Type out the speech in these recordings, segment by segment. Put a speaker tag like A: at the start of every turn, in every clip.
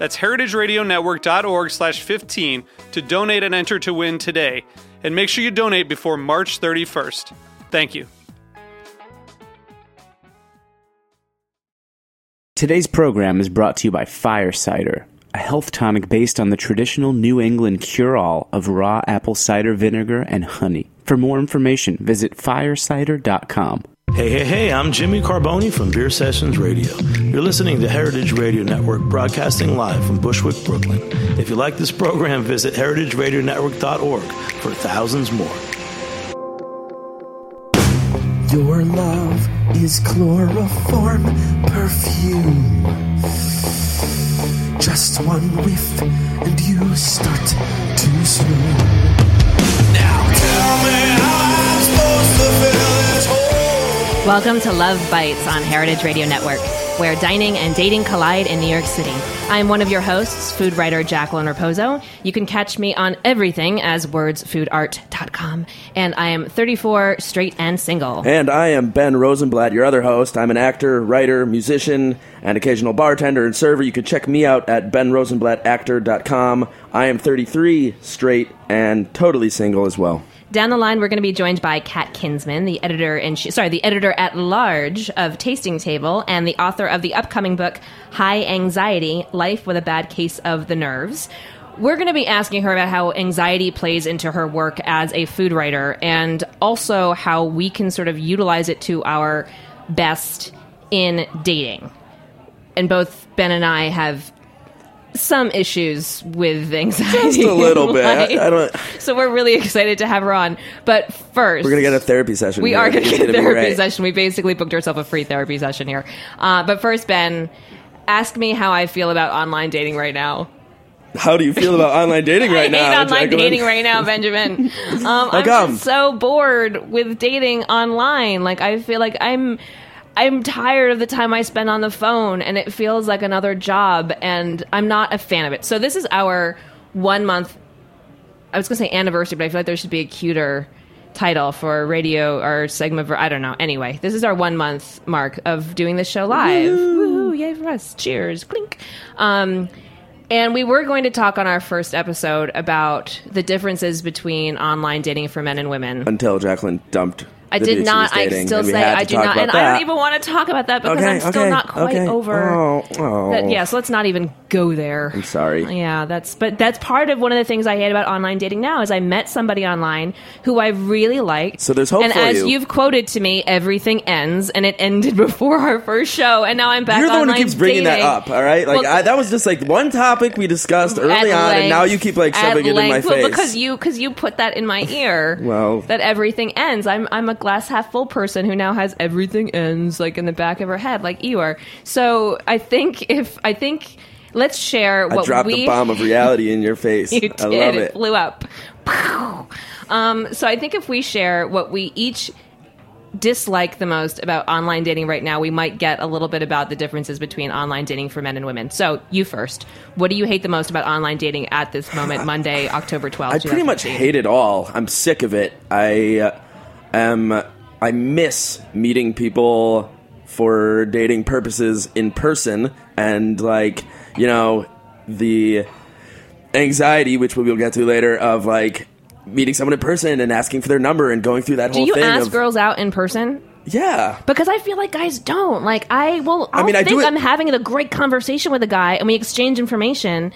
A: That's heritageradionetwork.org slash 15 to donate and enter to win today. And make sure you donate before March 31st. Thank you.
B: Today's program is brought to you by Fire Cider, a health tonic based on the traditional New England cure all of raw apple cider vinegar and honey. For more information, visit firecider.com.
C: Hey, hey, hey, I'm Jimmy Carbone from Beer Sessions Radio. You're listening to Heritage Radio Network broadcasting live from Bushwick, Brooklyn. If you like this program, visit heritageradionetwork.org for thousands more.
D: Your love is chloroform perfume. Just one whiff and you start to swoon. Now tell me how I'm supposed to fill this hole.
E: Welcome to Love Bites on Heritage Radio Network, where dining and dating collide in New York City. I'm one of your hosts, food writer Jacqueline Raposo. You can catch me on everything as wordsfoodart.com. And I am 34, straight and single.
F: And I am Ben Rosenblatt, your other host. I'm an actor, writer, musician, and occasional bartender and server. You can check me out at benrosenblattactor.com. I am 33, straight, and totally single as well.
E: Down the line, we're going to be joined by Kat Kinsman, the editor and sorry, the editor at large of Tasting Table and the author of the upcoming book Hi, Anxiety: Life with a Bad Case of the Nerves. We're going to be asking her about how anxiety plays into her work as a food writer and also how we can sort of utilize it to our best in dating. And both Ben and I have some issues with anxiety.
F: Just a little bit.
E: Like,
F: I don't.
E: so we're really excited to have her on. But first,
F: We're gonna get a therapy session.
E: we
F: here.
E: are going to
F: think
E: get a
F: gonna
E: therapy
F: great.
E: session. We basically booked ourselves a free therapy session here. Uh, but first, Ben, ask me how I feel about online dating right now.
F: How do you feel about online dating right
E: I
F: now?
E: hate online
F: Jacqueline?
E: dating right now, Benjamin. Um, I'm just so bored with dating online. Like I feel like I'm. I'm tired of the time I spend on the phone and it feels like another job and I'm not a fan of it. So this is our one month I was gonna say anniversary, but I feel like there should be a cuter title for radio or segment for I don't know. Anyway, this is our one month mark of doing this show live. Woo! Yay for us! Cheers! Clink. Um, and we were going to talk on our first episode about the differences between online dating for men and women.
F: Until Jacqueline dumped.
E: I did not. I
F: dating,
E: still say I do not, and I don't even want to talk about that because
F: Okay,
E: I'm still
F: okay,
E: not quite
F: okay.
E: over.
F: Oh, oh.
E: That, yeah, so let's not even go there.
F: I'm sorry.
E: Yeah, that's but that's part of one of the things I hate about online dating now is I met somebody online who I really liked.
F: So there's hope
E: and as
F: you.
E: have quoted to me, everything ends, and it ended before our first show, and now I'm back.
F: You're the one who keeps bringing that up, all right? Like
E: Well,
F: I, that was just like one topic we discussed early on,
E: at
F: and now you keep like shoving it in my
E: length.
F: face.
E: Well, because you because you put that in my ear.
F: Well-
E: that everything ends. I'm I'm a glass half full person who now has everything ends like in the back of her head, like you are. So I think if I think let's share
F: I
E: what
F: dropped
E: we
F: the bomb of reality in your face.
E: you did.
F: I love
E: it
F: it.
E: flew up. Um, so I think if we share what we each dislike the most about online dating right now, we might get a little bit about the differences between online dating for men and women. So you first. What do you hate the most about online dating at this moment, Monday, October 12th?
F: I pretty much hate it all. I'm sick of it. I uh, am. I miss meeting people for dating purposes in person, and like you know the anxiety, which we will get to later, of like meeting someone in person and asking for their number and going through that
E: Do
F: whole
E: you
F: thing.
E: ask
F: of,
E: girls out in person?
F: Yeah.
E: Because I feel like guys don't. Like I will. I'll
F: mean, I do
E: think I'm having a great conversation with a guy, and we exchange information.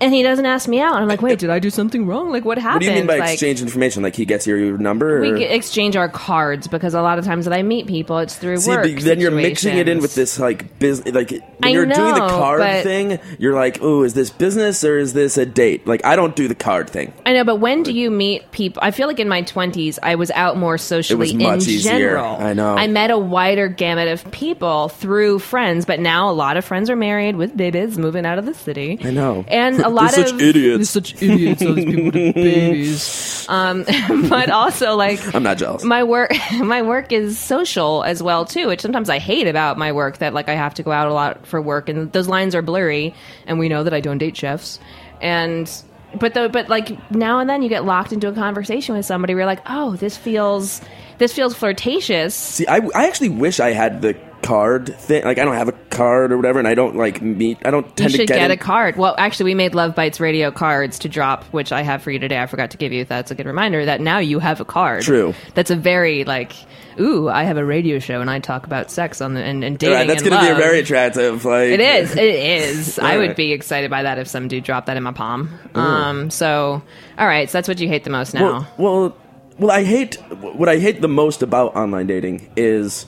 E: And he doesn't ask me out. And I'm like, wait, did I do something wrong? Like, what happened?
F: What do you mean by
E: like,
F: exchange information? Like he gets your number?
E: We
F: or-
E: get- exchange our cards because a lot of times that I meet people, it's through
F: See,
E: work.
F: but then you're mixing it in with this like business. Like when
E: I
F: you're doing the
E: know,
F: card
E: but-
F: thing, you're like, "Oh, is this business or is this a date?" Like I don't do the card thing.
E: I know, but when do you meet people? I feel like in my 20s, I was out more socially
F: much
E: in
F: easier.
E: general.
F: I know.
E: I met a wider gamut of people through friends, but now a lot of friends are married with babies moving out of the city.
F: I know.
E: And a lot
F: They're
E: of
F: such idiots.
E: such idiots, all these people with babies. Um, but also, like,
F: I'm not jealous.
E: my work my work is social as well too which sometimes i hate about my work that like i have to go out a lot for work and those lines are blurry and we know that i don't date chefs and but the but like now and then you get locked into a conversation with somebody where you're like oh this feels this feels flirtatious
F: See, I, I actually wish I had the card thing. Like I don't have a card or whatever, and I don't like meet. I don't
E: you
F: tend to get,
E: get, a card. Well, actually, we made Love Bites radio cards to drop, which I have for you today. I forgot to give you. That's a good reminder that now you have a card.
F: True.
E: That's a very like, ooh, I have a radio show and I talk about sex on the and, and dating.
F: Right, that's
E: and
F: going to be a very attractive. Like
E: It is. It is. I would
F: right.
E: be excited by that if some dude dropped that in my palm. Um. So, all right. So that's what you hate the most now.
F: Well, well, well, I hate what I hate the most about online dating is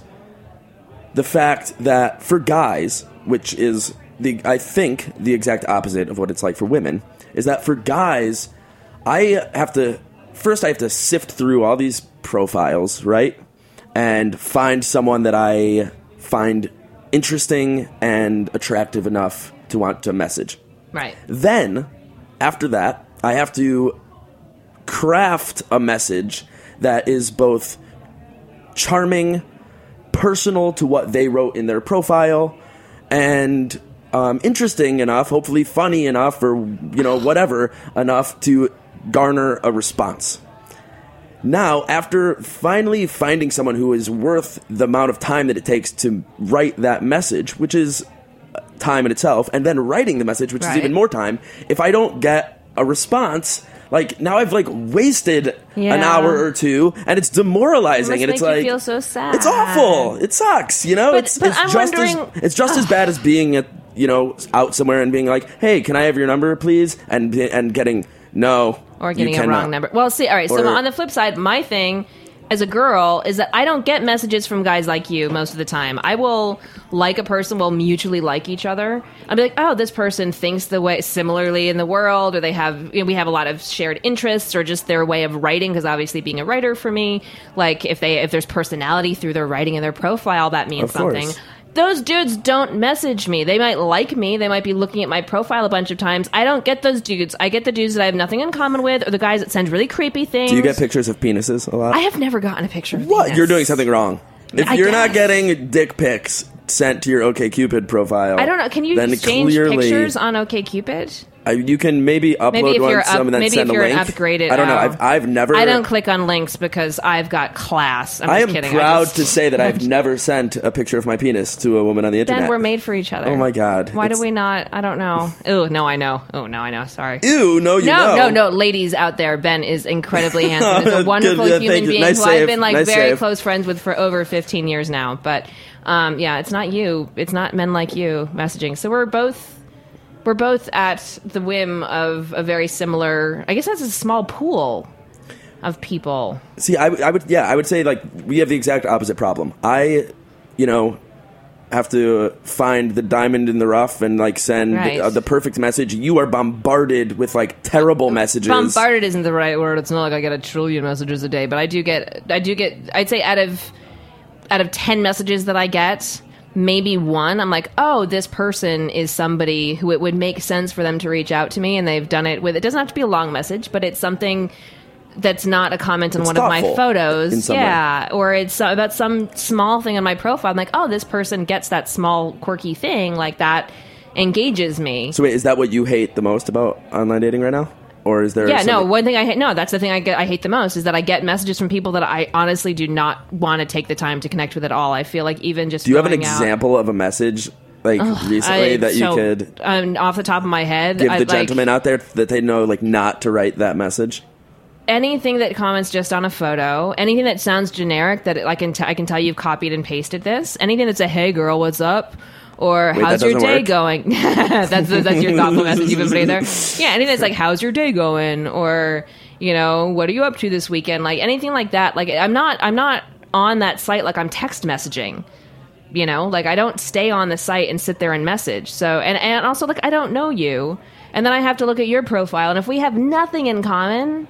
F: the fact that for guys, which is the I think the exact opposite of what it's like for women, is that for guys, I have to first I have to sift through all these profiles, right? And find someone that I find interesting and attractive enough to want to message.
E: right.
F: Then, after that, I have to craft a message that is both charming, personal to what they wrote in their profile, and um, interesting enough, hopefully funny enough, or you know whatever enough to garner a response. Now, after finally finding someone who is worth the amount of time that it takes to write that message, which is time in itself, and then writing the message, which is even more time, if I don't get a response, like now I've like wasted an hour or two, and it's demoralizing,
E: It
F: and it's like
E: feel so sad.
F: It's awful. It sucks. You know,
E: But-
F: it's
E: but
F: it's
E: I'm
F: just
E: wondering-
F: as it's just as bad as being at you know out somewhere and being like, hey, can I have your number, please, and and getting no
E: or getting a wrong number. Well, see, all right. So on the flip side, my thing as a girl is that I don't get messages from guys like you most of the time. I will like a person, we'll mutually like each other. I'll be like, oh, this person thinks the way similarly in the world, or they have, you know, we have a lot of shared interests, or just their way of writing. Because obviously, being a writer for me, like if they if there's personality through their writing and their profile, that means something those dudes don't message me. They might like me. They might be looking at my profile a bunch of times. I don't get those dudes. I get the dudes that I have nothing in common with, or the guys that send really creepy things.
F: Do you get pictures of penises a lot?
E: I have never gotten a picture. Of
F: What?
E: penis.
F: You're doing something wrong. If
E: I
F: you're not getting dick pics sent to your OKCupid profile,
E: I don't know. Can you
F: then
E: exchange
F: clearly,
E: pictures on OkCupid?
F: You can maybe upload
E: Maybe if
F: one
E: you're up,
F: and then
E: maybe
F: send
E: if
F: a
E: you're
F: link.
E: upgraded.
F: I don't know.
E: oh.
F: I've I've never.
E: I don't click on links because I've got class. I'm
F: kidding.
E: I
F: am
E: kidding.
F: proud
E: just,
F: to say that I've never sent a picture of my penis to a woman on the internet.
E: Then we're made for each other.
F: Oh my God.
E: Why
F: It's-
E: do we not? I don't know. Oh no, I know. Oh no, I know. Sorry.
F: Ew, no, you
E: no,
F: know.
E: no, no, ladies out there, Ben is incredibly handsome. He's a wonderful
F: Good, yeah,
E: human being
F: Nice
E: who
F: save.
E: I've been like
F: Nice
E: very
F: save.
E: close friends with for over 15 years now. But um, yeah, it's not you. It's not men like you messaging. So we're both we're both at the whim of a very similar. I guess that's a small pool of people.
F: See, I, would- I would, yeah, I would say like we have the exact opposite problem. I, you know, have to find the diamond in the rough and like send
E: Right.
F: uh, the perfect message. You are bombarded with like terrible messages.
E: Bombarded isn't the right word. It's not like I get a trillion messages a day, but I do get. I do get. I'd say out of out of ten messages that I get, maybe one I'm like, oh, this person is somebody who it would make sense for them to reach out to me, and they've done it with. It doesn't have to be a long message, but it's something that's not a comment on
F: It's
E: one of my photos. yeah, or it's uh, about some small thing on my profile. I'm like, oh, this person gets that small quirky thing like that engages me.
F: So wait, is that what you hate the most about online dating right now, or is there?
E: Yeah, no. One thing I hate. No, that's the thing I get. I hate the most is that I get messages from people that I honestly do not want to take the time to connect with at all. I feel like even just
F: Do you have an
E: out-
F: example of a message like recently
E: I-
F: that you
E: so,
F: could
E: um, off the top of my head,
F: give
E: I,
F: the
E: like,
F: gentleman out there that they know like not to write that message?
E: Anything that comments just on a photo, anything that sounds generic that I can t- I can tell you've copied and pasted this, anything that's a hey girl, what's up? Or
F: Wait,
E: how's your day
F: work?
E: going? that's that's your thoughtful message you've been putting there. Yeah, anything that's like how's your day going? Or you know what are you up to this weekend? Like anything like that. Like I'm not I'm not on that site like I'm text messaging you know like i don't stay on the site and sit there and message so and, and also like i don't know you and then i have to look at your profile and if we have nothing in common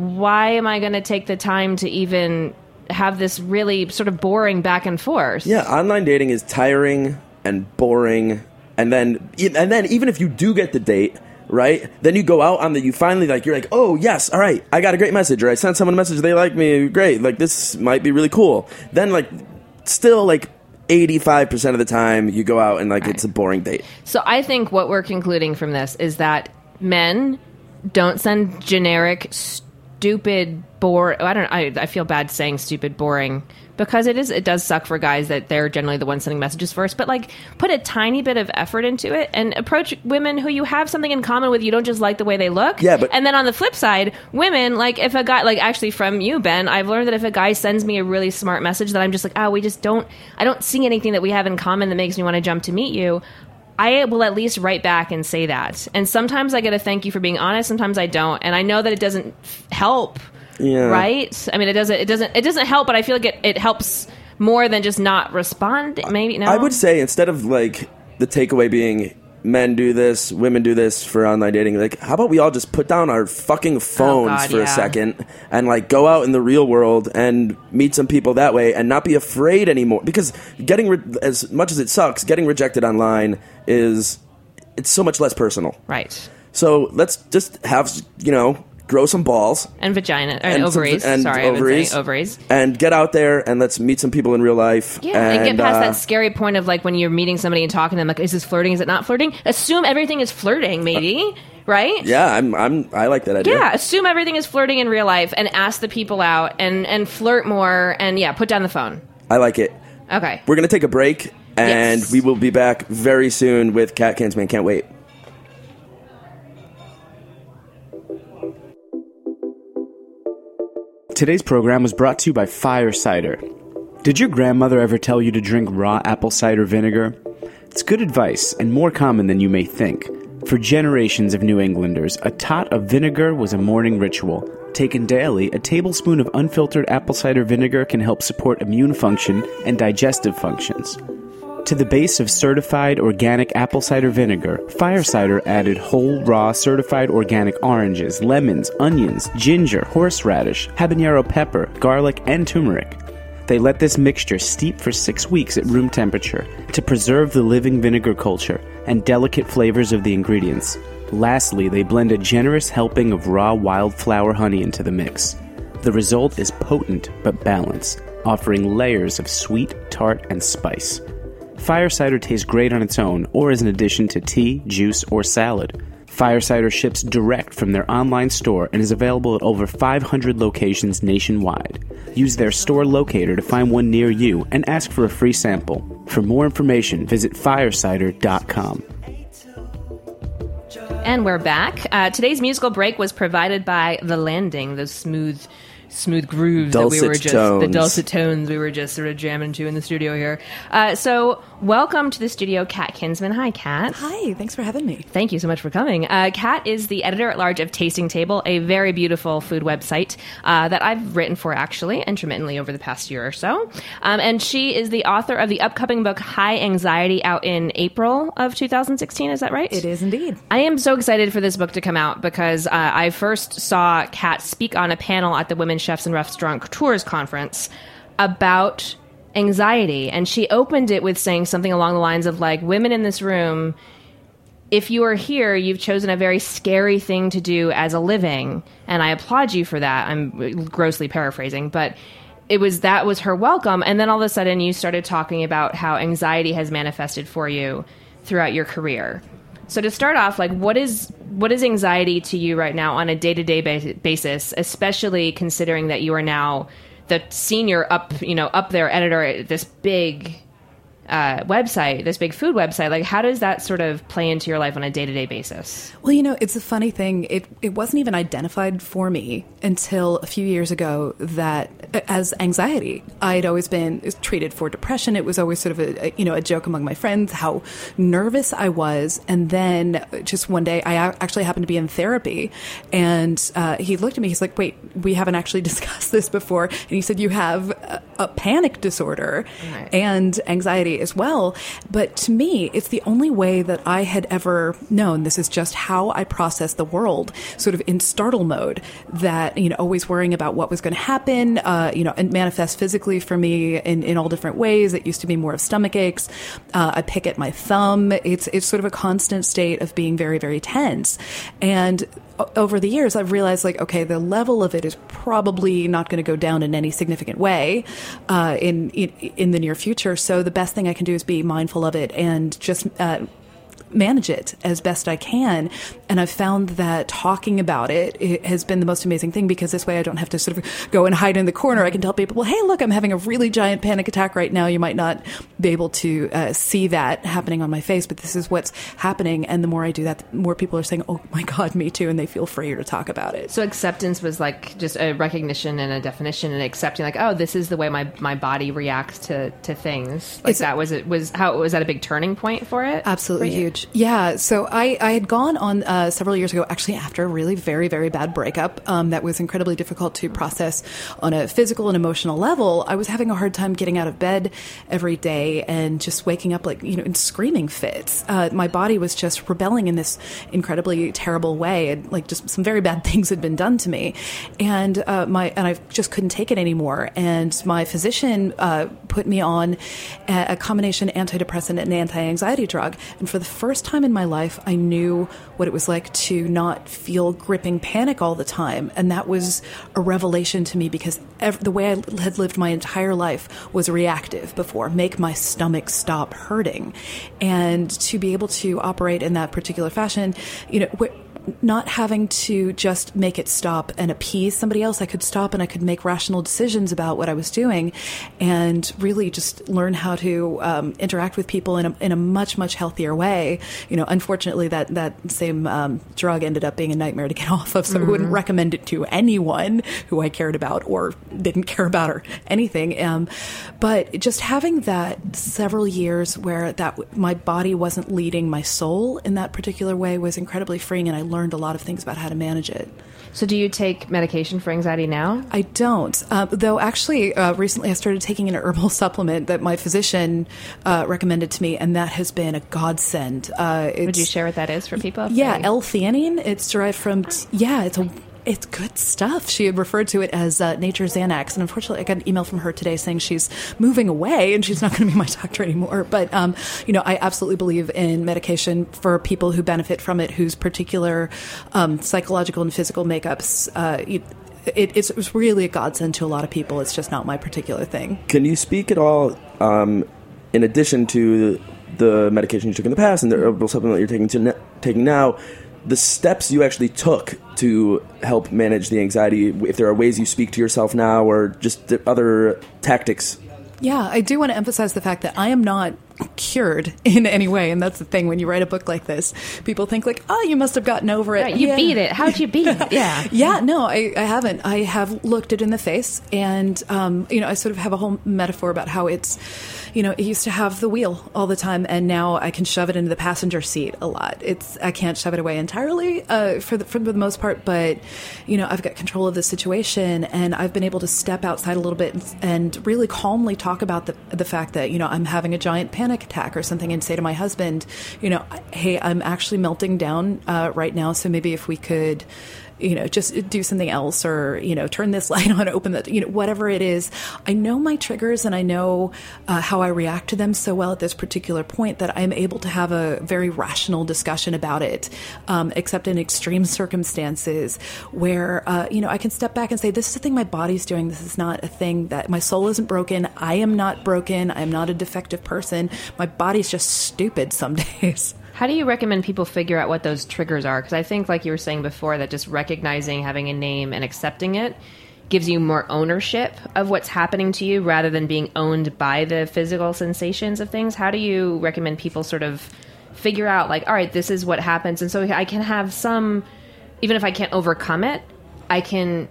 E: why am i going to take the time to even have this really sort of boring back and forth
F: Yeah, online dating is tiring and boring, and then and then even if you do get the date, right? Then you go out on the you finally like you're like, oh yes, all right, I got a great message, or I sent someone a message, they like me, great, like this might be really cool. Then like still like. 85% of the time you go out and like it's a boring date.
E: So I think what we're concluding from this is that men don't send generic, stupid, bore. I don't. I, I feel bad saying stupid, boring because it is. It does suck for guys that they're generally the ones sending messages first. But like, put a tiny bit of effort into it and approach women who you have something in common with. You don't just like the way they look.
F: Yeah, but-
E: and then on the flip side, women like if a guy like actually from you, Ben, I've learned that if a guy sends me a really smart message that I'm just like, oh, we just don't. I don't see anything that we have in common that makes me want to jump to meet you. I will at least write back and say that. And sometimes I get a thank you for being honest. Sometimes I don't, and I know that it doesn't help.
F: Yeah.
E: Right? I mean, it doesn't. It doesn't. It doesn't help. But I feel like it, it helps more than just not respond. Maybe no.
F: I would say instead of like the takeaway being men do this, women do this for online dating, like how about we all just put down our fucking oh, phones
E: Oh, God,
F: for
E: yeah.
F: a second and like go out in the real world and meet some people that way and not be afraid anymore because getting re- as much as it sucks, getting rejected online is it's so much less personal.
E: right.
F: So let's just have you know grow some balls
E: And vagina
F: and some-
E: ovaries.
F: and
E: Sorry,
F: ovaries,
E: saying ovaries.
F: and get out there and let's meet some people in real life.
E: Yeah, and, get past
F: uh,
E: that scary point of like when you're meeting somebody and talking to them, like, is this flirting? Is it not flirting? Assume everything is flirting, maybe, right?
F: Yeah, I'm, I'm, I like that idea.
E: Yeah, assume everything is flirting in real life and ask the people out and and flirt more and yeah, put down the phone.
F: I like it.
E: Okay.
F: We're going to take a break, and
E: Yes.
F: we will be back very soon with Kat Kinsman. Can't wait.
B: Today's program was brought to you by Fire Cider. Did your grandmother ever tell you to drink raw apple cider vinegar? It's good advice and more common than you may think. For generations of New Englanders, a tot of vinegar was a morning ritual. Taken daily, a tablespoon of unfiltered apple cider vinegar can help support immune function and digestive functions. To the base of certified organic apple cider vinegar, Fire Cider added whole, raw, certified organic oranges, lemons, onions, ginger, horseradish, habanero pepper, garlic, and turmeric. They let this mixture steep for six weeks at room temperature to preserve the living vinegar culture and delicate flavors of the ingredients. Lastly, they blend a generous helping of raw wildflower honey into the mix. The result is potent but balanced, offering layers of sweet, tart, and spice. Fire cider tastes great on its own or as an addition to tea, juice, or salad. Fire cider ships direct from their online store and is available at over 500 locations nationwide. Use their store locator to find one near you and ask for a free sample. For more information, visit firecider.com.
E: And we're back. Uh, today's musical break was provided by The Landing, those smooth, smooth grooves that we were just the dulcet tones we were just sort of jamming to in the studio here. Uh, so, welcome to the studio, Kat Kinsman. Hi, Kat.
G: Hi, thanks for having me.
E: Thank you so much for coming. Uh, Kat is the editor at large of Tasting Table, a very beautiful food website uh, that I've written for actually intermittently over the past year or so. Um, and she is the author of the upcoming book Hi, Anxiety out in April of 2016. Is that right?
G: It is indeed.
E: I am so excited for this book to come out because uh, I first saw Kat speak on a panel at the Women Chefs and Restaurateurs conference about anxiety. And she opened it with saying something along the lines of, like, women in this room, if you are here, you've chosen a very scary thing to do as a living. And I applaud you for that. I'm grossly paraphrasing, but it was that was her welcome. And then all of a sudden, you started talking about how anxiety has manifested for you throughout your career. So to start off, like what is what is anxiety to you right now on a day to day basis, especially considering that you are now the senior up, you know, up there editor at this big uh, website, this big food website. Like, how does that sort of play into your life on a day to day basis?
G: Well, you know, it's a funny thing. It it wasn't even identified for me until a few years ago that uh, as anxiety. I had always been treated for depression. It was always sort of a, a you know a joke among my friends how nervous I was. And then just one day, I actually happened to be in therapy, and uh, he looked at me. He's like, "Wait, we haven't actually discussed this before." And he said, "You have a, a panic disorder
E: Right.
G: and anxiety as well." But to me, it's the only way that I had ever known. This is just how I process the world, sort of in startle mode. That you know, always worrying about what was going to happen. Uh, you know, and manifest physically for me in, in all different ways. It used to be more of stomach aches. Uh, I pick at my thumb. It's it's sort of a constant state of being very very tense. And over the years, I've realized like, okay, the level of it is probably not going to go down in any significant way uh, in, in in the near future. So the best thing I can do is be mindful of it and just. Uh, manage it as best I can. And I've found that talking about it, it has been the most amazing thing because this way I don't have to sort of go and hide in the corner. I can tell people, well, hey, look, I'm having a really giant panic attack right now. You might not be able to uh, see that happening on my face, but this is what's happening. And the more I do that, the more people are saying, oh my God, me too. And they feel freer to talk about it.
E: So acceptance was like just a recognition and a definition and accepting like oh this is the way my, my body reacts to, to things like
G: It's-
E: that was it was how was that a big turning point for it
G: Absolutely
E: for you?
G: Yeah. So I, I had gone on uh, several years ago, actually after a really very, very bad breakup um, that was incredibly difficult to process on a physical and emotional level. I was having a hard time getting out of bed every day and just waking up like, you know, in screaming fits. Uh, my body was just rebelling in this incredibly terrible way. And like just some very bad things had been done to me. And uh, my, and I just couldn't take it anymore. And my physician uh, put me on a, a combination antidepressant and anti-anxiety drug. And for the first time in my life, I knew what it was like to not feel gripping panic all the time. And that was a revelation to me because ev- the way I had lived my entire life was reactive before, make my stomach stop hurting. And to be able to operate in that particular fashion, you know, wh- not having to just make it stop and appease somebody else. I could stop and I could make rational decisions about what I was doing and really just learn how to um, interact with people in a, in a much, much healthier way. You know, unfortunately, that, that same um, drug ended up being a nightmare to get off of, so I wouldn't recommend it to anyone who I cared about or didn't care about or anything. Um, but just having that several years where that my body wasn't leading my soul in that particular way was incredibly freeing, and I learned a lot of things about how to manage it.
E: so do you take medication for anxiety now
G: I don't, uh, though. Actually, uh, recently I started taking an herbal supplement that my physician uh, recommended to me, and that has been a godsend. Uh,
E: would you share what that is for people
G: Yeah, L-theanine. It's derived from t- yeah. It's a it's good stuff. She had referred to it as uh, nature Xanax, and unfortunately, I got an email from her today saying she's moving away and she's not going to be my doctor anymore. But um, you know, I absolutely believe in medication for people who benefit from it, whose particular um, psychological and physical makeups. Uh, you, it, it's, it's really a godsend to a lot of people. It's just not my particular thing.
F: Can you speak at all, um, in addition to the medication you took in the past and the herbal supplement you're taking to ne- taking now, the steps you actually took to help manage the anxiety? If there are ways you speak to yourself now, or just other tactics.
G: Yeah, I do want to emphasize the fact that I am not cured in any way, and that's the thing. When you write a book like this, people think like, "Oh, you must have gotten over it.
E: Right, you
G: Yeah.
E: beat it how'd you beat it yeah
G: Yeah, no, I, I haven't. I have looked it in the face, and um, you know, I sort of have a whole metaphor about how it's, you know, it used to have the wheel all the time, and now I can shove it into the passenger seat a lot. It's I can't shove it away entirely uh, for the for the most part, but you know, I've got control of the situation, and I've been able to step outside a little bit and, and really calmly talk about the the fact that you know I'm having a giant panic attack or something, and say to my husband, you know, hey, I'm actually melting down uh, right now, so maybe if we could you know, just do something else or, you know, turn this light on, open that, you know, whatever it is. I know my triggers and I know uh, how I react to them so well at this particular point that I'm able to have a very rational discussion about it, um, except in extreme circumstances where, uh, you know, I can step back and say, this is a thing my body's doing. This is not a thing that my soul isn't broken. I am not broken. I'm not a defective person. My body's just stupid some days.
E: How do you recommend people figure out what those triggers are? Because I think, like you were saying before, that just recognizing, having a name, and accepting it gives you more ownership of what's happening to you rather than being owned by the physical sensations of things. How do you recommend people sort of figure out like, all right, this is what happens, and so I can have some, even if I can't overcome it, I can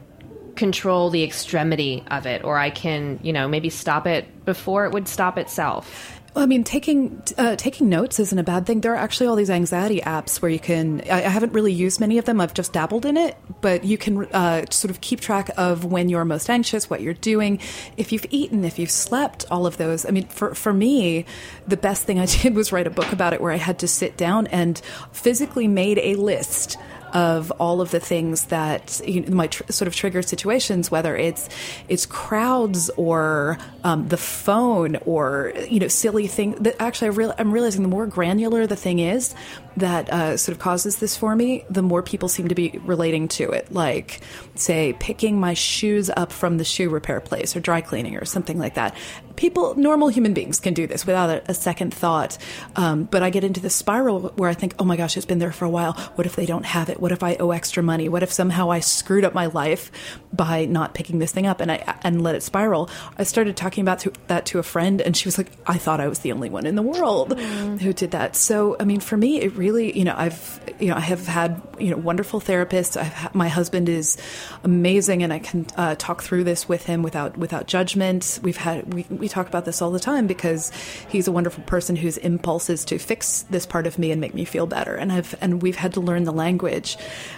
E: control the extremity of it, or I can, you know, maybe stop it before it would stop itself.
G: I mean, taking uh, taking notes isn't a bad thing. There are actually all these anxiety apps where you can. I, I haven't really used many of them. I've just dabbled in it, but you can uh, sort of keep track of when you're most anxious, what you're doing, if you've eaten, if you've slept, all of those. I mean, for for me, the best thing I did was write a book about it, where I had to sit down and physically made a list of all of the things that you know, might tr- sort of trigger situations, whether it's it's crowds or um, the phone or you know silly thing. Actually, I I'm realizing the more granular the thing is that uh, sort of causes this for me, the more people seem to be relating to it. Like, say, picking my shoes up from the shoe repair place or dry cleaning or something like that. People, normal human beings, can do this without a, a second thought. Um, but I get into the spiral where I think, oh my gosh, it's been there for a while. What if they don't have it? What if I owe extra money? What if somehow I screwed up my life by not picking this thing up and I and let it spiral? I started talking about to, that to a friend, and she was like, I thought I was the only one in the world who did that. So, I mean, for me, it really, you know, I've, you know, I have had, you know, wonderful therapists. Ha- my husband is amazing, and I can uh, talk through this with him without without judgment. We've had we we talk about this all the time because he's a wonderful person whose impulse is to fix this part of me and make me feel better. And I've and we've had to learn the language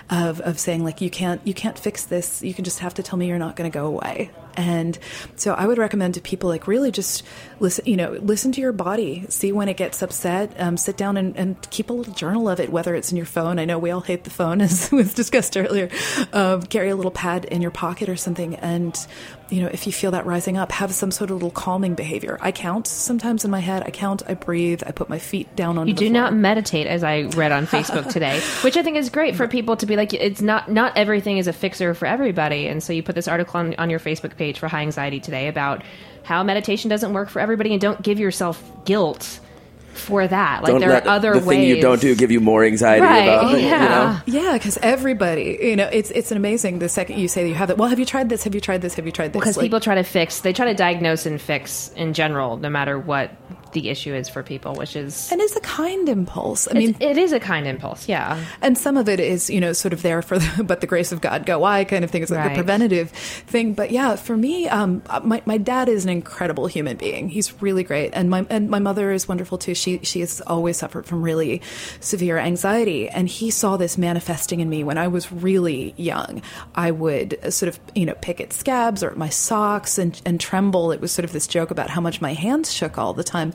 G: of of saying like you can't you can't fix this. You can just have to tell me you're not going to go away. And so I would recommend to people like really just listen, you know, listen to your body, see when it gets upset, um, sit down and, and keep a little journal of it, whether it's in your phone. I know we all hate the phone, as was discussed earlier. Um, carry a little pad in your pocket or something. And, you know, if you feel that rising up, have some sort of little calming behavior. I count sometimes in my head. I count, I breathe, I put my feet down on
E: You
G: the
E: do
G: floor.
E: not meditate, as I read on Facebook today, which I think is great for people to be like, it's not not everything is a fixer for everybody, and so you put this article on, on your Facebook page for Hi, Anxiety today about how meditation doesn't work for everybody, and don't give yourself guilt for that. Like
F: don't
E: there
F: let
E: are other
F: the
E: ways.
F: thing you don't do give you more anxiety
E: Right,
F: about
E: yeah.
F: You know?
G: Yeah, because everybody, you know, it's it's an amazing. The second you say that you have it, well, have you tried this? Have you tried this? Have you tried this?
E: because
G: Like-
E: people try to fix, they try to diagnose and fix in general, no matter what the issue is for people, which is
G: and it's a kind impulse. I mean,
E: it's, a kind impulse, yeah.
G: and some of it is you know sort of there for the, but the grace of god go i kind of thing. It's like
E: Right.
G: the preventative thing. But yeah for me um my, my dad is an incredible human being. He's really great. And my and my mother is wonderful too. She she has always suffered from really severe anxiety. And he saw this manifesting in me when i was really young. I would sort of you know pick at scabs or at my socks and and tremble. It was sort of this joke about how much my hands shook all the time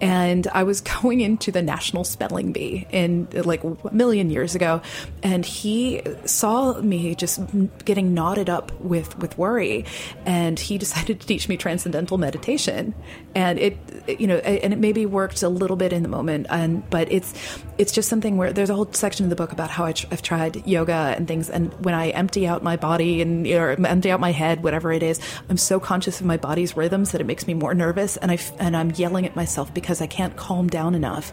G: and i was going into the national spelling bee in like a million years ago and he saw me just getting knotted up with with worry and he decided to teach me transcendental meditation. And it you know and it maybe worked a little bit in the moment and but it's it's just something where there's a whole section of the book about how I I've tried yoga and things and when I empty out my body and or empty out my head whatever it is I'm so conscious of my body's rhythms that it makes me more nervous and I and I'm yelling at myself because I can't calm down enough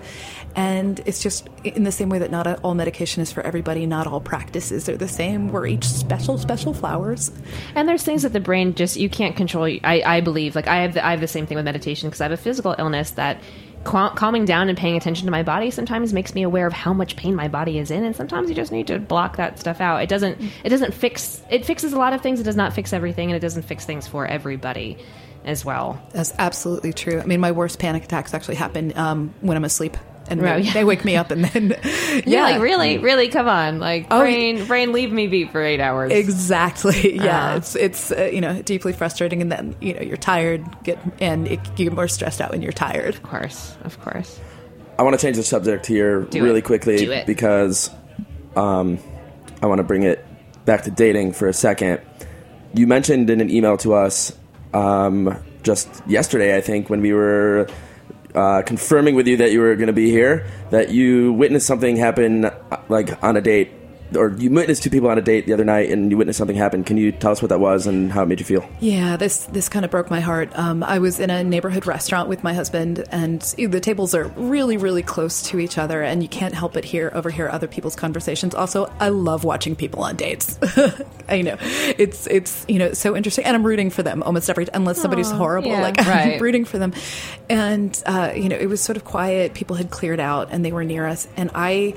G: and it's just in the same way that not all medication is for everybody not all practices are the same we're each special special flowers
E: And there's things that the brain just you can't control. I, I believe like I have the, I have the same thing with meditation because I have a physical illness that calming down and paying attention to my body sometimes makes me aware of how much pain my body is in, and sometimes you just need to block that stuff out. It doesn't it doesn't fix it fixes a lot of things. It does not fix everything, and it doesn't fix things for everybody as well.
G: That's absolutely true. I mean, my worst panic attacks actually happen um, when I'm asleep, and
E: Right,
G: they,
E: yeah.
G: they wake me up, and then
E: Yeah,
G: yeah,
E: like really, really, come on, like
G: Oh,
E: brain, brain, leave me be for eight hours.
G: exactly. Yeah,
E: Uh.
G: it's it's uh, you know deeply frustrating, and then you know you're tired, get and it, you get more stressed out when you're tired.
E: Of course, of course.
F: I want to change the subject here
E: Do
F: really
E: it.
F: quickly
E: Do it.
F: because um, I want to bring it back to dating for a second. You mentioned in an email to us um, just yesterday, I think, when we were uh, confirming with you that you were going to be here, that you witnessed something happen uh, like on a date or you witnessed two people on a date the other night, and you witnessed something happen. Can you tell us what that was and how it made you feel?
G: Yeah, this this kind of broke my heart. Um, I was in a neighborhood restaurant with my husband, and the tables are really, really close to each other, and you can't help but hear overhear other people's conversations. Also, I love watching people on dates. I know it's it's you know so interesting, and I'm rooting for them almost every unless somebody's horrible.
E: yeah,
G: like I'm rooting for them, and uh, you know it was sort of quiet. People had cleared out, and they were near us, and I.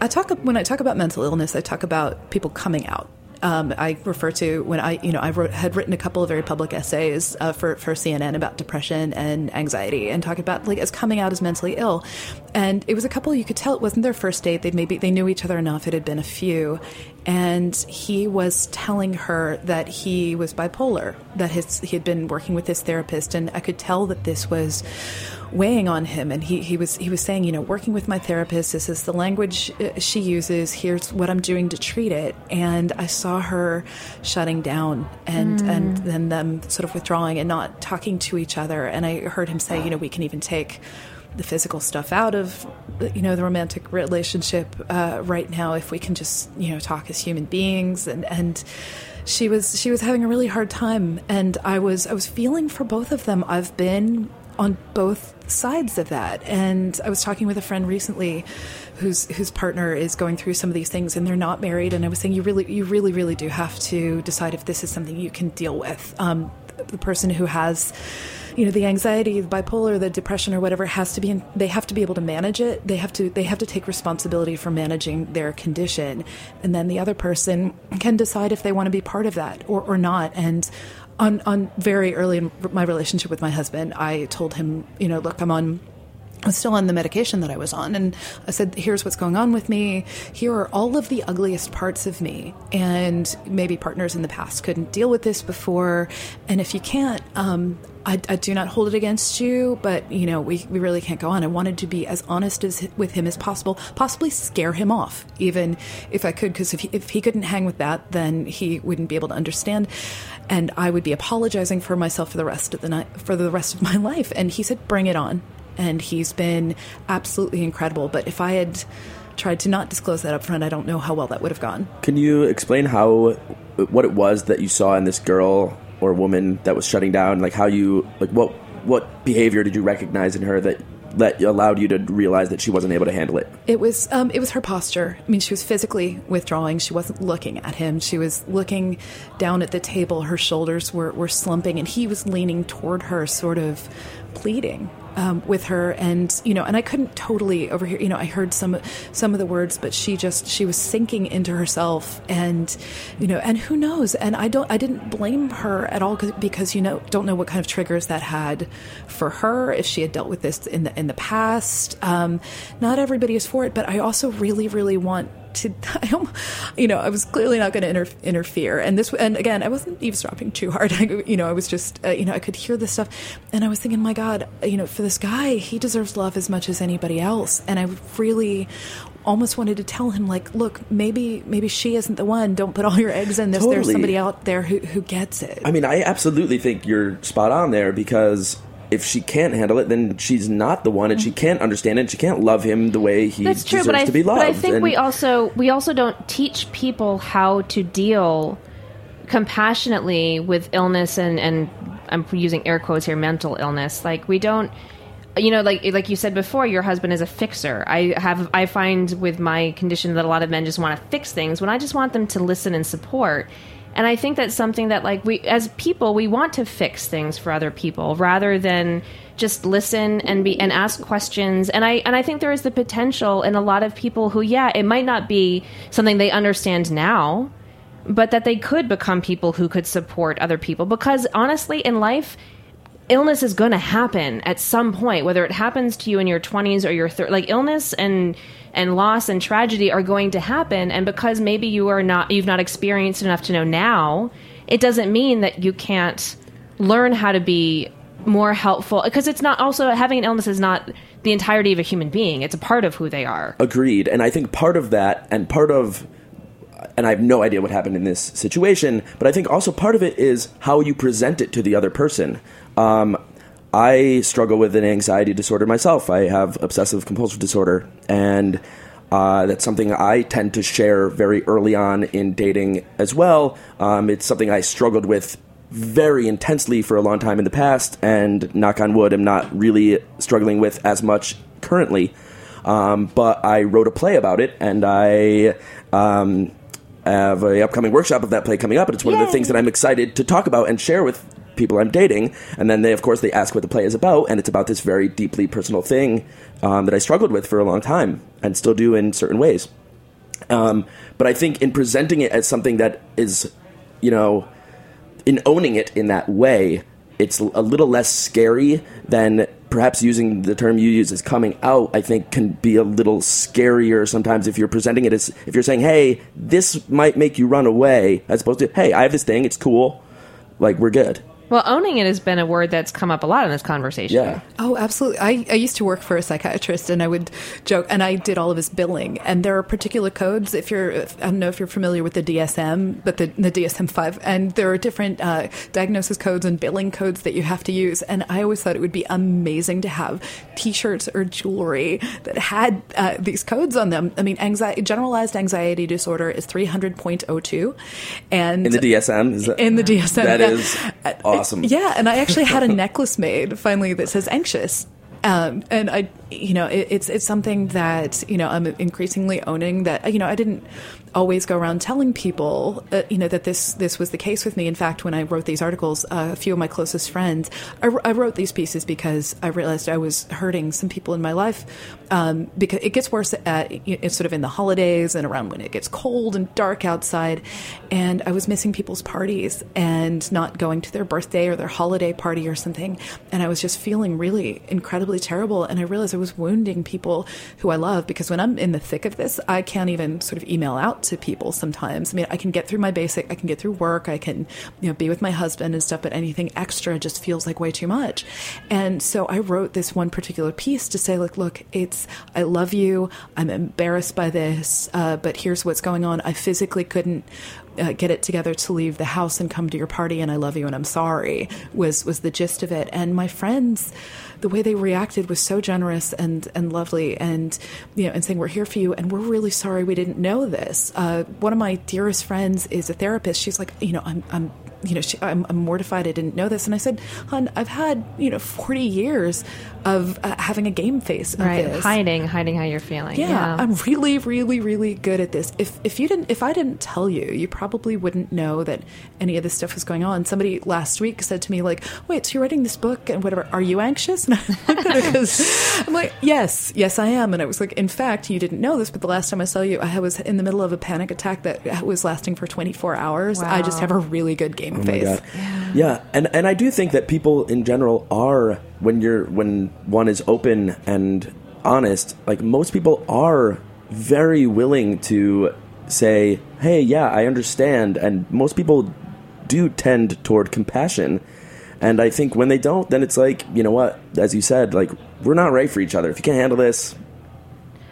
G: I talk when I talk about mental illness. I talk about people coming out. Um, I refer to when I, you know, I wrote, had written a couple of very public essays uh, for for CNN about depression and anxiety, and talking about like as coming out as mentally ill. And it was a couple you could tell it wasn't their first date. They maybe they knew each other enough. It had been a few, and he was telling her that he was bipolar. That his he had been working with his therapist, and I could tell that this was weighing on him. And he, he was he was saying you know working with my therapist this is the language uh, she uses here's what i'm doing to treat it. And i saw her shutting down and and then them sort of withdrawing and not talking to each other. And i heard him say you know we can even take the physical stuff out of you know the romantic relationship uh, right now if we can just you know talk as human beings. And and she was she was having a really hard time. And i was i was feeling for both of them. I've been on both sides of that. And i was talking with a friend recently whose whose partner is going through some of these things and they're not married. And i was saying you really you really really do have to decide if this is something you can deal with. Um, the person who has you know the anxiety the bipolar the depression or whatever has to be in, they have to be able to manage it. They have to they have to take responsibility for managing their condition. And then the other person can decide if they want to be part of that or, or not. And on on very early in my relationship with my husband i told him you know look i'm on I was still on the medication that I was on, and I said, "Here's what's going on with me. Here are all of the ugliest parts of me, and maybe partners in the past couldn't deal with this before. And if you can't, um, I, I do not hold it against you, but you know, we, we really can't go on. I wanted to be as honest as with him as possible, possibly scare him off, even if I could, because if he, if he couldn't hang with that, then he wouldn't be able to understand, and I would be apologizing for myself for the rest of the night, for the rest of my life. And he said, "Bring it on." And he's been absolutely incredible. But if I had tried to not disclose that up front, I don't know how well that would have gone.
F: Can you explain how what it was that you saw in this girl or woman that was shutting down? Like how you like what what behavior did you recognize in her that that allowed you to realize that she wasn't able to handle it?
G: It was um, it was her posture. I mean, she was physically withdrawing. She wasn't looking at him. She was looking down at the table. Her shoulders were, were slumping, and he was leaning toward her, sort of pleading um, with her. And you know, and I couldn't totally overhear. You know, I heard some some of the words, but she just she was sinking into herself, and you know, and who knows? And I don't I didn't blame her at all because you know don't know what kind of triggers that had for her if she had dealt with this in the in the past. Um, not everybody is for it, but I also really really want to you know I was clearly not going to inter- interfere. And this and again I wasn't eavesdropping too hard. I, you know I was just uh, you know I could hear this stuff. And I was thinking my god you know for this guy he deserves love as much as anybody else. And I really almost wanted to tell him like look maybe maybe she isn't the one. Don't put all your eggs in this. There's somebody out there who, who gets it.
F: I mean, I absolutely think you're spot on there because if she can't handle it, then she's not the one, and she mm-hmm. can't understand it. And she can't love him the way he
E: That's true,
F: deserves
E: but I,
F: to be loved.
E: but I think
F: and
E: we also we also don't teach people how to deal compassionately with illness and and I'm using air quotes here, mental illness. Like we don't, you know, like like you said before, your husband is a fixer. I have I find with my condition that a lot of men just want to fix things when I just want them to listen and support. And I think that's something that like we as people we want to fix things for other people rather than just listen and be and ask questions. And I and I think there is the potential in a lot of people who yeah, it might not be something they understand now, but that they could become people who could support other people because honestly in life illness is going to happen at some point whether it happens to you in your 20s or your thir- like illness and and loss and tragedy are going to happen and because maybe you are not you've not experienced enough to know now it doesn't mean that you can't learn how to be more helpful because it's not also having an illness is not the entirety of a human being it's a part of who they are
F: Agreed. And I think part of that, and part of, and I have no idea what happened in this situation, but I think also part of it is how you present it to the other person. Um, I struggle with an anxiety disorder myself. I have obsessive compulsive disorder, and Uh, that's something I tend to share very early on in dating as well. Um, it's something I struggled with very intensely for a long time in the past, and knock on wood, I'm not really struggling with as much currently. Um, but I wrote a play about it, and I um, have a upcoming workshop of that play coming up, and it's one of the things that I'm excited to talk about and share with people I'm dating. And then they, of course, they ask what the play is about, and it's about this very deeply personal thing um, that I struggled with for a long time and still do in certain ways. Um, but I think in presenting it as something that is, you know, in owning it in that way, it's a little less scary than perhaps using the term you use as coming out. I think can be a little scarier sometimes if you're presenting it as if you're saying, "Hey, this might make you run away," as opposed to, "Hey, I have this thing. It's cool. Like we're good."
E: Well, owning it has been a word that's come up a lot in this conversation.
F: Yeah.
G: Oh, absolutely. I, I used to work for a psychiatrist and I would joke, and I did all of his billing. And there are particular codes, if you're, if, I don't know if you're familiar with the DSM, but the, the DSM 5, and there are different uh, diagnosis codes and billing codes that you have to use. And I always thought it would be amazing to have t shirts or jewelry that had uh, these codes on them. I mean, anxiety, generalized anxiety disorder is 300.02. And
F: In the DSM, is that,
G: in the DSM.
F: That
G: yeah.
F: is
G: Uh,
F: awesome.
G: Yeah, and I actually had a necklace made finally that says anxious. Um, and I, you know, it, it's it's something that you know I'm increasingly owning. That you know I didn't always go around telling people, uh, you know, that this this was the case with me. In fact, when I wrote these articles, uh, a few of my closest friends, I, I wrote these pieces because I realized I was hurting some people in my life. Um, because it gets worse at it's sort of in the holidays and around when it gets cold and dark outside, and I was missing people's parties and not going to their birthday or their holiday party or something, and I was just feeling really incredibly terrible. And I realized I was wounding people who I love because when I'm in the thick of this, I can't even sort of email out to people sometimes. I mean, I can get through my basic, I can get through work, I can, you know, be with my husband and stuff, but anything extra just feels like way too much. And so I wrote this one particular piece to say, like, look, it's, I love you, I'm embarrassed by this, uh, but here's what's going on. I physically couldn't uh, get it together to leave the house and come to your party and I love you and I'm sorry was was the gist of it and my friends the way they reacted was so generous and and lovely and you know and saying we're here for you and we're really sorry we didn't know this. Uh, one of my dearest friends is a therapist. She's like you know I'm I'm you know, she, I'm, I'm mortified I didn't know this. And I said, hon, I've had, you know, 40 years of uh, having a game face of
E: Right.
G: this.
E: Hiding, hiding how you're feeling.
G: Yeah, I'm really, really, really good at this. If if you didn't, if I didn't tell you, you probably wouldn't know that any of this stuff was going on. Somebody last week said to me, like, "Wait, so you're writing this book and whatever? Are you anxious?" And I looked at her 'cause I'm like, "Yes, yes, I am." And I was like, "In fact, you didn't know this, but the last time I saw you, I was in the middle of a panic attack that was lasting for 24 hours. I just have a really good game
F: Oh my
G: face."
F: God. Yeah, and and I do think that people in general are when you're when one is open and honest, like most people are very willing to say, "Hey, yeah, I understand." And most people do tend toward compassion. And I think when they don't, then it's like, you know what, as you said, like we're not right for each other. If you can't handle this,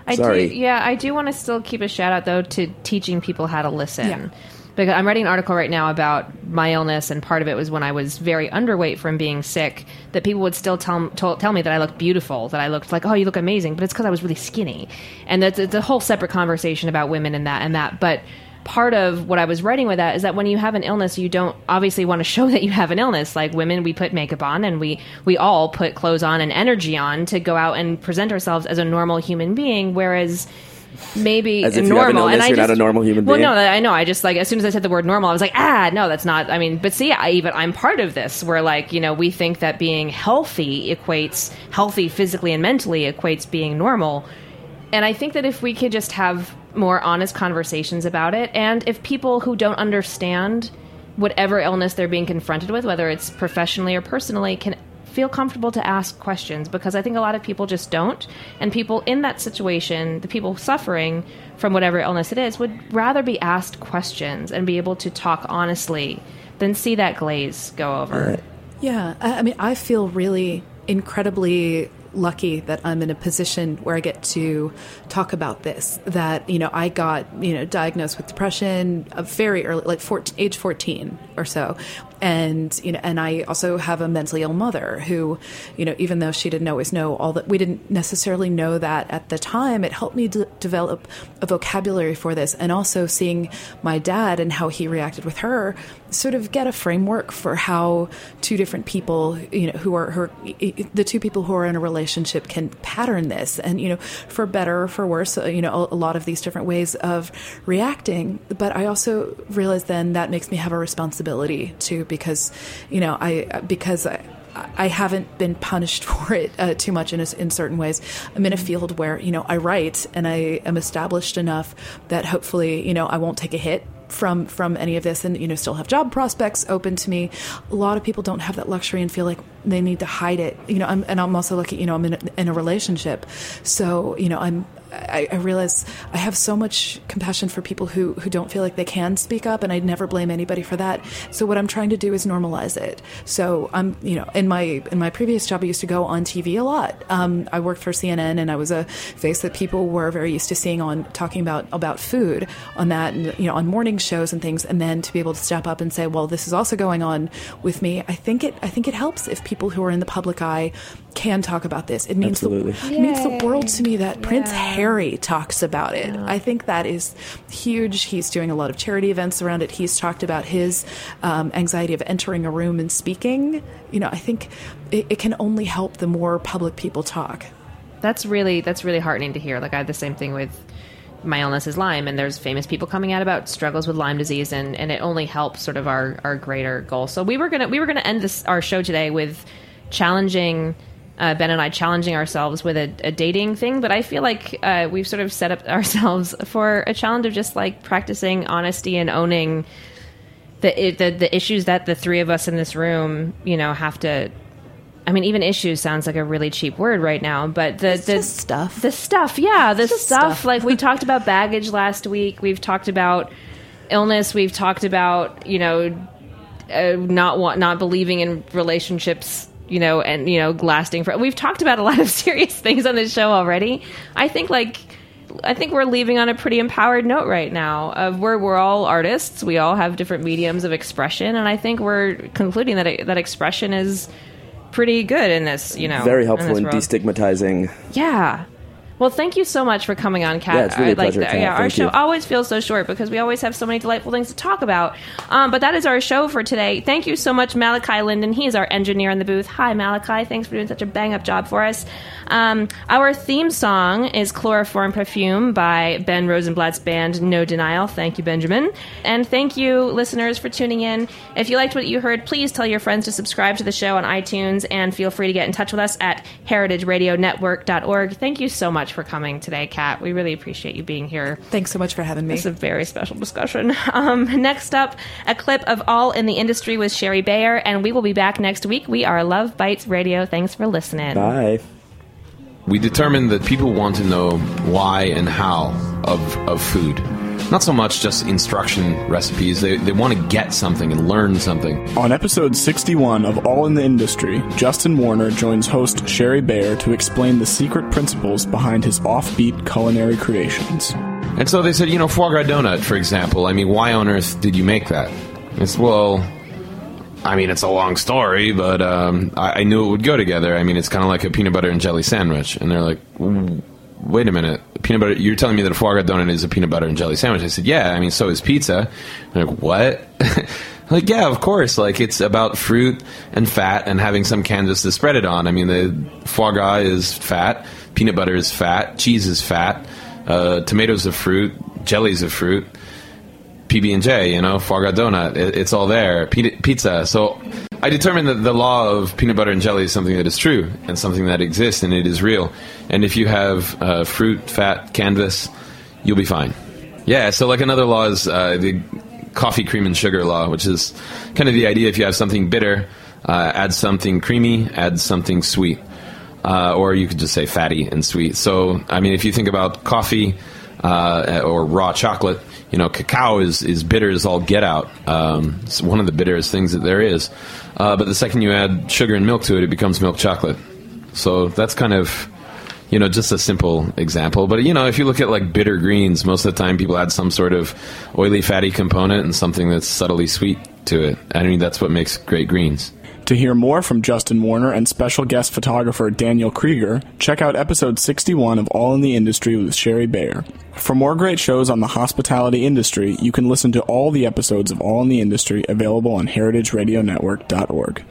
E: I
F: Sorry.
E: do, yeah, I do want to still keep a shout out though to teaching people how to listen.
G: Yeah.
E: Because I'm writing an article right now about my illness, and part of it was when I was very underweight from being sick. That people would still tell tell, tell me that I looked beautiful, that I looked like, oh, you look amazing, but it's because I was really skinny. And that's it's a whole separate conversation about women and that and that. But part of what I was writing with that is that when you have an illness, you don't obviously want to show that you have an illness. Like women, we put makeup on and we we all put clothes on and energy on to go out and present ourselves as a normal human being. Whereas maybe
F: As if you
E: normal, and I
F: you're
E: just,
F: not a normal human
E: well,
F: being?
E: no, I know. I just like as soon as I said the word normal, I was like, ah, no, that's not. I mean, but see, I even I'm part of this. Where like you know we think that being healthy equates healthy physically and mentally equates being normal. And I think that if we could just have more honest conversations about it, and if people who don't understand whatever illness they're being confronted with, whether it's professionally or personally, can feel comfortable to ask questions, because I think a lot of people just don't. And people in that situation, the people suffering from whatever illness it is, would rather be asked questions and be able to talk honestly than see that glaze go over.
G: Yeah, I, I mean, I feel really incredibly lucky that I'm in a position where I get to talk about this. That you know, I got you know diagnosed with depression a very early, like 14, age 14 or so, and you know, and I also have a mentally ill mother who, you know, even though she didn't always know all that, we didn't necessarily know that at the time. It helped me de- develop a vocabulary for this, and also seeing my dad and how he reacted with her, sort of get a framework for how two different people, you know, who are her, the two people who are in a relationship can pattern this, and you know, for better or for worse, uh, you know, a, a lot of these different ways of reacting. But I also realized then that makes me have a responsibility too, because you know, I because I. I haven't been punished for it uh, too much in, a, in certain ways. I'm in a field where you know I write and I am established enough that hopefully you know I won't take a hit from from any of this and you know still have job prospects open to me. A lot of people don't have that luxury and feel like they need to hide it. You know, I'm, and I'm also lucky. You know, I'm in a, in a relationship, so you know I'm I, I realize I have so much compassion for people who, who don't feel like they can speak up, and I never blame anybody for that. So what I'm trying to do is normalize it. So I'm, you know, in my in my previous job, I used to go on TV a lot. Um, I worked for CNN, and I was a face that people were very used to seeing on talking about about food on that, and you know, on morning shows and things. And then to be able to step up and say, well, this is also going on with me. I think it I think it helps if people who are in the public eye can talk about this. It means the,
B: Absolutely.
G: it means the world to me that Prince Harry talks about it. I think that is huge. He's doing a lot of charity events around it. He's talked about his um, anxiety of entering a room and speaking. You know, I think it, it can only help the more public people talk.
E: That's really that's really heartening to hear. Like I had the same thing with my illness is Lyme, and there's famous people coming out about struggles with Lyme disease, and, and it only helps sort of our, our greater goal. So we were gonna we were gonna end this our show today with challenging uh, Ben and I challenging ourselves with a, a dating thing, but I feel like uh, we've sort of set up ourselves for a challenge of just like practicing honesty and owning the the, the issues that the three of us in this room, you know, have to. I mean, even issues sounds like a really cheap word right now, but the the
G: stuff.
E: the stuff, yeah, the stuff.
G: stuff.
E: Like we talked about baggage last week. We've talked about illness. We've talked about you know uh, not want not believing in relationships you know and you know lasting for we've talked about a lot of serious things on this show already i think like i think we're leaving on a pretty empowered note right now of where we're all artists we all have different mediums of expression and i think we're concluding that that expression is pretty good in this you know
F: Very helpful
E: this
F: in destigmatizing.
E: Yeah. Well, thank you so much for coming on, Kat.
F: Yeah, it's really
E: I like
F: pleasure, Kat.
E: Yeah, our show
F: you.
E: always feels so short because we always have so many delightful things to talk about. Um, but that is our show for today. Thank you so much, Malachi Linden. He is our engineer in the booth. Hi, Malachi. Thanks for doing such a bang up job for us. Um, our theme song is Chloroform Perfume by Ben Rosenblatt's band No Denial. Thank you, Benjamin. And thank you, listeners, for tuning in. If you liked what you heard, please tell your friends to subscribe to the show on iTunes and feel free to get in touch with us at heritageradionetwork.org. Thank you so much for coming today, Kat. We really appreciate you being here.
G: Thanks so much for having me.
E: It's a very special discussion. Um, next up, a clip of All in the Industry with Shari Bayer, and we will be back next week. We are Love Bites Radio. Thanks for listening.
F: Bye.
H: we determined that people want to know why and how of, of food. Not so much just instruction recipes. They, they want to get something and learn something.
I: On episode 61 of All in the Industry, Justin Warner joins host Shari Bayer to explain the secret principles behind his offbeat culinary creations.
H: And so they said, you know, foie gras donut, for example. I mean, why on earth did you make that? It's, well, I mean, it's a long story, but um, I, I knew it would go together. I mean, it's kind of like a peanut butter and jelly sandwich. And they're like, "W- wait a minute. Peanut butter, you're telling me that a foie gras donut is a peanut butter and jelly sandwich? I said, yeah, I mean, so is pizza. They're like, what? like, yeah, of course. Like, it's about fruit and fat and having some canvas to spread it on. I mean, the foie gras is fat, peanut butter is fat, cheese is fat, uh, tomatoes are fruit, jellies are fruit. PB and J, you know, foie gras donut. It, it's all there. Pizza. So I determined that the law of peanut butter and jelly is something that is true and something that exists and it is real. And if you have uh, fruit, fat, canvas, you'll be fine. Yeah. So like another law is uh, the coffee, cream, and sugar law, which is kind of the idea if you have something bitter, uh, add something creamy, add something sweet. Uh, or you could just say fatty and sweet. So, I mean, if you think about coffee uh, or raw chocolate, you know, cacao is, is bitter as all get out. Um, it's one of the bitterest things that there is. Uh, but the second you add sugar and milk to it, it becomes milk chocolate. So that's kind of you know just a simple example. But you know, if you look at like bitter greens, most of the time people add some sort of oily, fatty component and something that's subtly sweet to it. I mean, that's what makes great greens.
I: To hear more from Justin Warner and special guest photographer Daniel Krieger, check out episode 61 of All in the Industry with Shari Bayer. For more great shows on the hospitality industry, you can listen to all the episodes of All in the Industry available on heritageradionetwork.org.